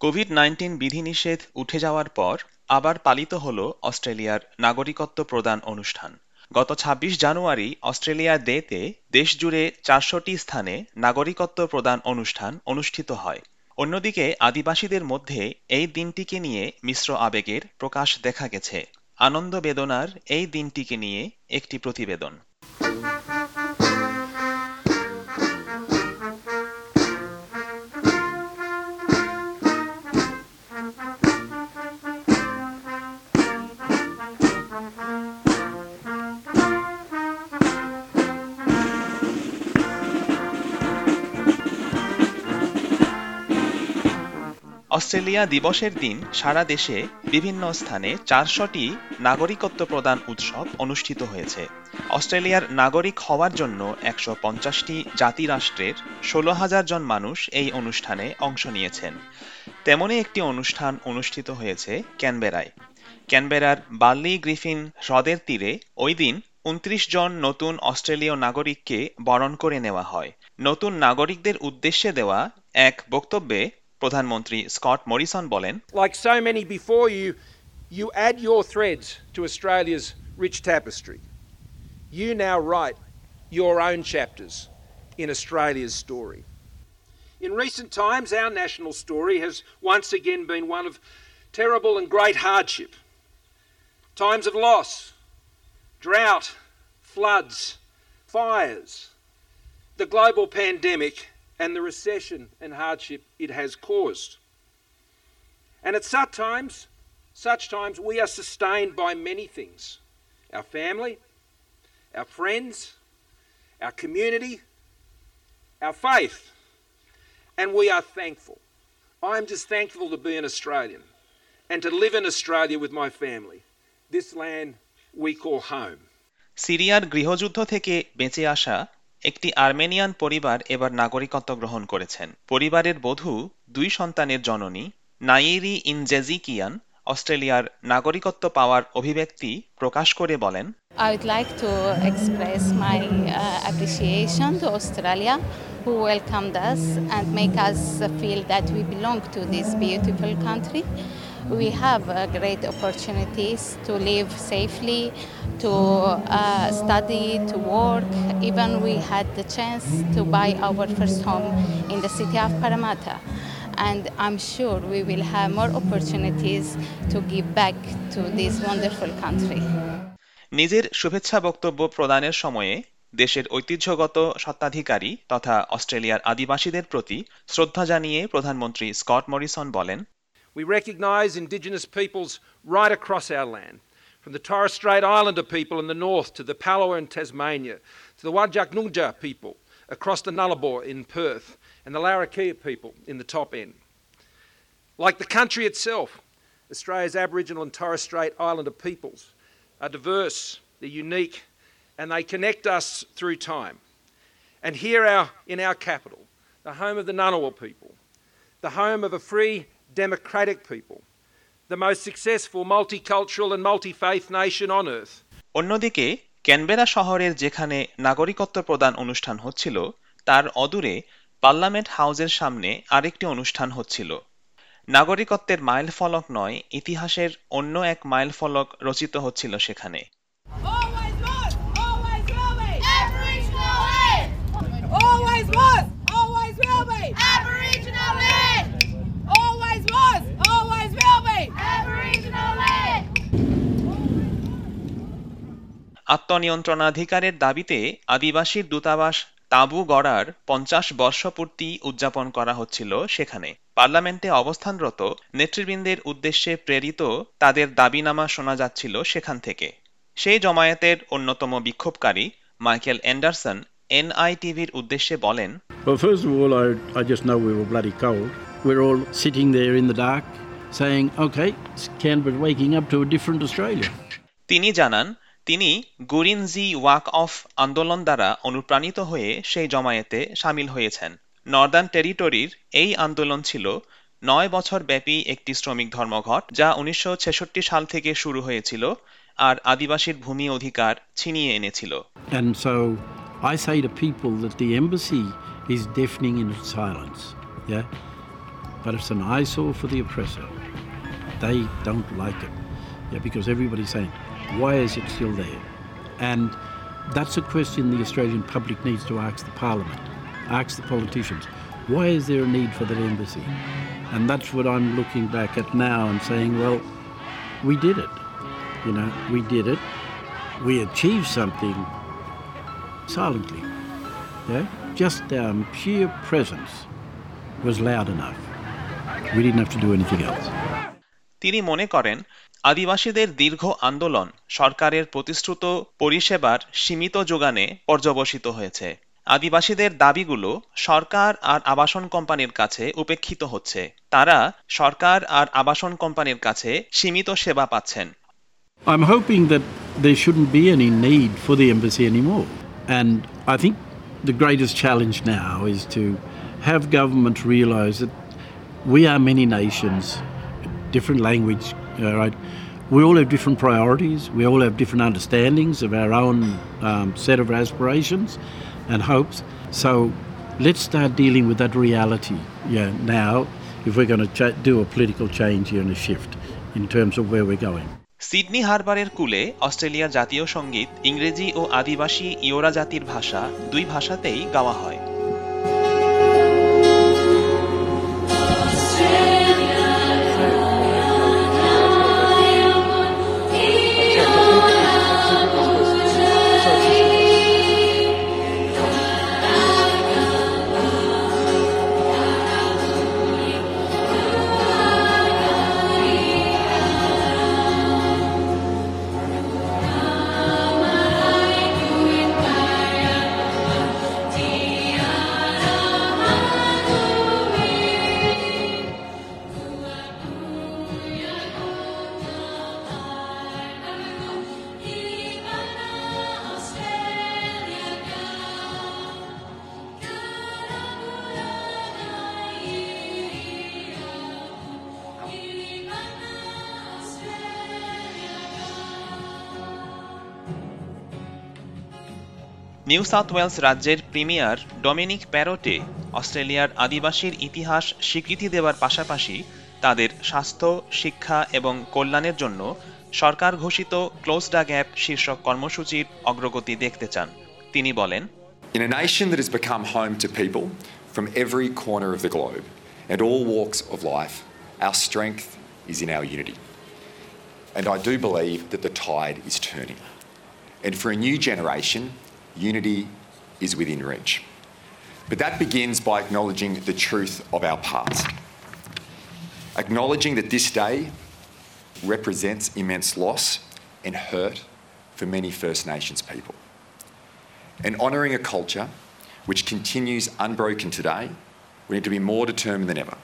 Covid nineteen বিধিনিষেধ উঠে যাওয়ার পর আবার পালিত হল অস্ট্রেলিয়ার নাগরিকত্ব প্রদান অনুষ্ঠান। গত ২৬ জানুয়ারি অস্ট্রেলিয়া ডেতে দেশজুড়ে চারশোটি স্থানে নাগরিকত্ব প্রদান অনুষ্ঠান অনুষ্ঠিত হয়। অন্যদিকে আদিবাসীদের মধ্যে এই দিনটিকে নিয়ে মিশ্র আবেগের প্রকাশ দেখা গেছে। আনন্দ বেদনার এই দিনটিকে নিয়ে একটি প্রতিবেদন। অস্ট্রেলিয়া দিবসের দিন সারা দেশে বিভিন্ন স্থানে চারশোটি নাগরিকত্ব প্রদান উৎসব অনুষ্ঠিত হয়েছে। অস্ট্রেলিয়ার নাগরিক হওয়ার জন্য একশো পঞ্চাশটি জাতিরাষ্ট্রের ষোলো হাজার জন মানুষ এই অনুষ্ঠানে অংশ নিয়েছেন। তেমনই একটি অনুষ্ঠান অনুষ্ঠিত হয়েছে ক্যানবেরায়। ক্যানবেরার বার্লি গ্রিফিন হ্রদের তীরে ওই দিন উনত্রিশ জন নতুন অস্ট্রেলীয় নাগরিককে বরণ করে নেওয়া হয়। নতুন নাগরিকদের উদ্দেশ্যে দেওয়া এক বক্তব্যে প্রধানমন্ত্রী স্কট মরিসন বলেন Like so many before you, you add your threads to Australia's rich tapestry. You now write your own chapters in Australia's story. In recent times, our national story has once again been one of terrible and great hardship. Times of loss, drought, floods, fires, the global pandemic, and the recession and hardship it has caused. And at such times, such times we are sustained by many things our family, our friends, our community, our faith, and we are thankful. I'm just thankful to be an Australian and to live in Australia with my family, this land we call home. সিরিয়ার গৃহযুদ্ধ থেকে বেঁচে আসা একটি Armenian পরিবার এবার নাগরিকত্ব গ্রহণ করেছেন পরিবারের বধূ দুই সন্তানের জননী নাইরি ইনজেজিকিয়ান অস্ট্রেলিয়ার নাগরিকত্ব পাওয়ার অভিব্যক্তি প্রকাশ করে বলেন I would like to express my uh, appreciation to Australia who welcomed us and make us feel that we belong to this beautiful country. We have uh, great opportunities to live safely, to uh, study, to work. Even we had the chance to buy our first home in the city of Parramatta. And I'm sure we will have more opportunities to give back to this wonderful country. নিজের শুভেচ্ছা বক্তব্য প্রদানের সময়ে দেশের ঐতিহ্যগত সত্ত্বাধিকারী তথা অস্ট্রেলিয়ার আদিবাসীদের প্রতি শ্রদ্ধা জানিয়ে প্রধানমন্ত্রী স্কট মরিসন বলেন We recognize Indigenous peoples right across our land, from the Torres Strait Islander people in the north to the Palawa in Tasmania, to the Wajak people across the Nullarbor in Perth, and the Larrakia people in the top end. Like the country itself, Australia's Aboriginal and Torres Strait Islander peoples are diverse, they're unique, and they connect us through time. And here our, in our capital, the home of the Ngunnawal people, the home of a free, democratic people, the most successful multicultural and multi faith nation on earth. অন্যদিকে Canberra শহরের যেখানে নাগরিকত্ব প্রদান অনুষ্ঠান হচ্ছিল তার অদূরে parliament হাউজের সামনে আরেকটি অনুষ্ঠান হচ্ছিল নাগরিকত্বের মাইল ফলক নয় ইতিহাসের অন্য এক মাইল ফলক রচিত হচ্ছিল সেখানে Always was, always will be. Aboriginal land. Always was, always will be. Aboriginal land. Always was, always will be. Aboriginal land. আত্মনিয়ন্ত্রণাধিকারের দাবিতে আদিবাসীর দূতাবাস তাঁবু গড়ার পঞ্চাশ বর্ষপূর্তি উদযাপন করা হচ্ছিল সেখানে পার্লামেন্টে অবস্থানরত নেতৃবৃন্দের উদ্দেশ্যে প্রেরিত তাদের দাবিনামা শোনা যাচ্ছিল সেখান থেকে সেই জমায়েতের অন্যতম বিক্ষোভকারী মাইকেল অ্যান্ডারসন এনআইটিভির উদ্দেশ্যে বলেন Well, first of all, I, I just know we were bloody cold. We're all sitting there in the dark saying, okay, it's Canberra waking up to a different Australia. তিনি জানান তিনি গুরিনজি walk of আন্দোলন দ্বারা অনুপ্রাণিত হয়ে সেই জমায়েতে সামিল হয়েছেন নর্দার্ন টেরিটরির এই আন্দোলন ছিল নয় বছর ব্যাপী একটি শ্রমিক ধর্মঘট যা উনিশশো ছেষট্টি সাল থেকে শুরু হয়েছিল আর আদিবাসীর ভূমি অধিকার ছিনিয়ে এনেছিল And so I say to people that the embassy is deafening in its silence. Yeah? but it's an eyesore for the oppressor. They don't like it. Yeah, because everybody's saying, why is it still there? And that's a question the Australian public needs to ask the Parliament, ask the politicians. Why is there a need for that embassy? And that's what I'm looking back at now and saying, well, we did it. You know, we did it. We achieved something silently. Yeah? Just our sheer presence was loud enough. We didn't have to do anything else. তিনি মনে করেন আদিবাসীদের দীর্ঘ আন্দোলন সরকারের প্রতিশ্রুত পরিষেবার সীমিত যোগানে পর্যবসিত হয়েছে আদিবাসীদের দাবিগুলো সরকার আর আবাসন কোম্পানির কাছে উপেক্ষিত হচ্ছে তারা সরকার আর আবাসন কোম্পানির কাছে সীমিত সেবা পাচ্ছেন I'm hoping that there shouldn't be any need for the embassy anymore. And I think the greatest challenge now is to have government realise that we are many nations, different language, uh, right? We all have different priorities. We all have different understandings of our own um, set of aspirations and hopes. So let's start dealing with that reality, yeah, now if we're going to ch- do a political change here and a shift in terms of where we're going. Sydney হারবারের কুলে অস্ট্রেলিয়ার জাতীয় সংগীত ইংরেজি ও আদিবাসী ইওরা জাতির ভাষা দুই ভাষাতেই গাওয়া হয় নিউ সাউথ ওয়েলস রাজ্যের প্রিমিয়ার ডমিনিক প্যারোটে অস্ট্রেলিয়ার আদিবাসীর ইতিহাস স্বীকৃতি দেওয়ার পাশাপাশি তাদের স্বাস্থ্য শিক্ষা এবং কল্যাণের জন্য সরকার ঘোষিত ক্লোজ ডা গ্যাপ শীর্ষক কর্মসূচির অগ্রগতি দেখতে চান তিনি বলেন In a nation that has become home to people from every corner of the globe and all walks of life, our strength is in our unity. And I do believe that the tide is turning. And for a new generation, unity is within reach. But that begins by acknowledging the truth of our past. Acknowledging that this day represents immense loss and hurt for many First Nations people. And honouring a culture which continues unbroken today, we need to be more determined than ever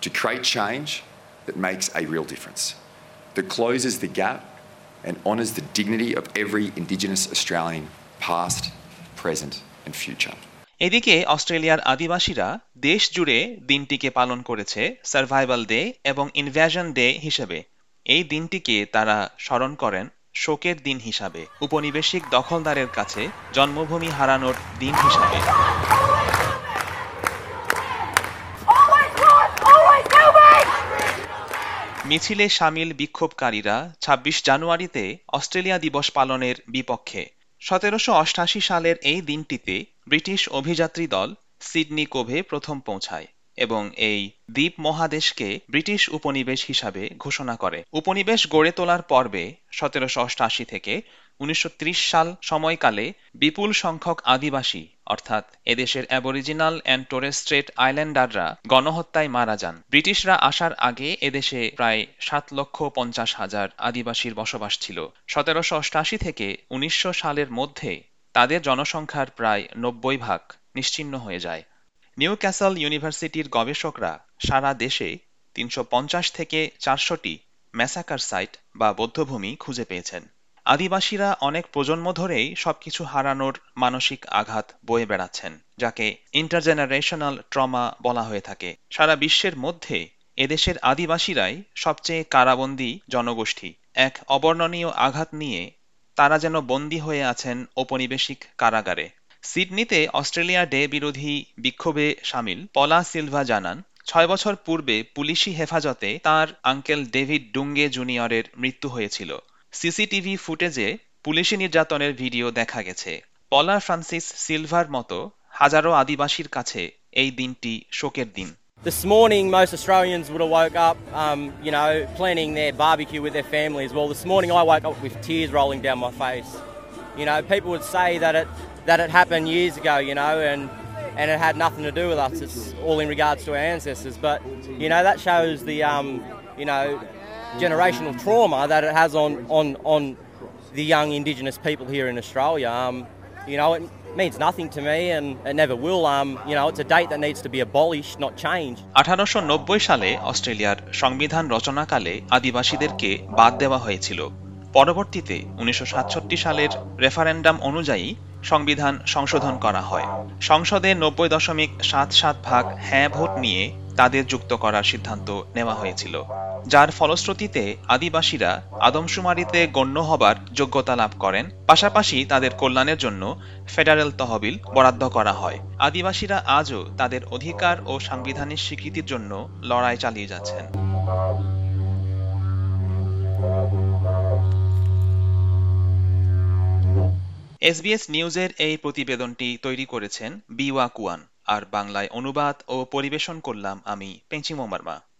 to create change that makes a real difference, that closes the gap and honours the dignity of every Indigenous Australian, past, present, and future. এদিকে অস্ট্রেলিয়ার আদিবাসীরা দেশ জুড়ে দিনটিকে পালন করেছে survival day এবং ইনভ্যাশন day হিসেবে এই দিনটিকে তারা স্মরণ করেন শোকের দিন হিসাবে উপনিবেশিক দখলদারের কাছে জন্মভূমি হারানোর দিন হিসাবে! মিছিলে সামিল বিক্ষোভকারীরা ২৬ জানুয়ারিতে অস্ট্রেলিয়া দিবস পালনের বিপক্ষে সতেরোশো সালের এই দিনটিতে ব্রিটিশ অভিযাত্রী দল সিডনি কোভে প্রথম পৌঁছায় এবং এই দ্বীপ মহাদেশকে ব্রিটিশ উপনিবেশ হিসাবে ঘোষণা করে। উপনিবেশ গড়ে তোলার পর্বে সতেরোশো থেকে উনিশশো ত্রিশ সাল সময়কালে বিপুল সংখ্যক আদিবাসী, অর্থাৎ এদেশের অ্যাবরিজিনাল অ্যান্ড টোরেস স্ট্রেট আইল্যান্ডাররা গণহত্যায় মারা যান। ব্রিটিশরা আসার আগে এদেশে প্রায় সাত লক্ষ পঞ্চাশ হাজার আদিবাসীর বসবাস ছিল। সতেরোশো অষ্টাশি থেকে উনিশশো সালের মধ্যে তাদের জনসংখ্যার প্রায় নব্বই ভাগ নিশ্চিহ্ন হয়ে যায়। নিউ ক্যাসল ইউনিভার্সিটির গবেষকরা সারা দেশে তিনশো পঞ্চাশ থেকে চারশোটি ম্যাসাকার সাইট বা বৌদ্ধভূমি খুঁজে পেয়েছেন। আদিবাসীরা অনেক প্রজন্ম ধরেই সবকিছু হারানোর মানসিক আঘাত বয়ে বেড়াচ্ছেন, যাকে ইন্টারজেনারেশনাল ট্রমা বলা হয়ে থাকে। সারা বিশ্বের মধ্যে এদেশের আদিবাসীরাই সবচেয়ে কারাবন্দী জনগোষ্ঠী। এক অবর্ণনীয় আঘাত নিয়ে তারা যেন বন্দী হয়ে আছেন ঔপনিবেশিক কারাগারে। সিডনিতে অস্ট্রেলিয়া ডে বিরোধী বিক্ষোভে সামিল পলা সিলভা জানান, ছয় বছর পূর্বে পুলিশি হেফাজতে তার আঙ্কেল ডেভিড ডুঙ্গে জুনিয়রের মৃত্যু হয়েছিল। সিসিটিভি ফুটেজে পুলিশি নির্যাতনের ভিডিও দেখা গেছে পলা ফ্রান্সিস সিলভার মতো হাজারো আদিবাসীর কাছে এই দিনটি শোকের দিন This morning, most Australians would have woke up, um, you know, planning their barbecue with their families. Well, this morning I woke up with tears rolling down my face. You know, people would say that it that it happened years ago, you know, and and it had nothing to do with us. It's all in regards to our ancestors. But you know, that shows the um, you know generational trauma that it has on on on the young Indigenous people here in Australia. Um, you know, it means nothing to me, and it never will. Um, you know, it's a date that needs to be abolished, not changed. আঠারোশো নব্বই সালে অস্ট্রেলিয়ার সংবিধান রচনাকালে আদিবাসীদেরকে বাদ দেওয়া হয়েছিল পরবর্তীতে উনিশশো সাতষট্টি সালের রেফারেন্ডাম অনুযায়ী সংবিধান সংশোধন করা হয় সংসদে নব্বই দশমিক সাত সাত ভাগ হ্যাঁ ভোট নিয়ে তাদের যুক্ত করার সিদ্ধান্ত নেওয়া হয়েছিল যার ফলশ্রুতিতে আদিবাসীরা আদমশুমারিতে গণ্য হবার যোগ্যতা লাভ করেন। পাশাপাশি তাদের কল্যাণের জন্য ফেডারেল তহবিল বরাদ্দ করা হয়। আদিবাসীরা আজও তাদের অধিকার ও সাংবিধানিক স্বীকৃতির জন্য লড়াই চালিয়ে যাচ্ছেন। এসবিএস নিউজের এই প্রতিবেদনটি তৈরি করেছেন বিওয়া কুয়ান। আর বাংলায় অনুবাদ ও পরিবেশন করলাম আমি পেঞ্চিমো মার্মা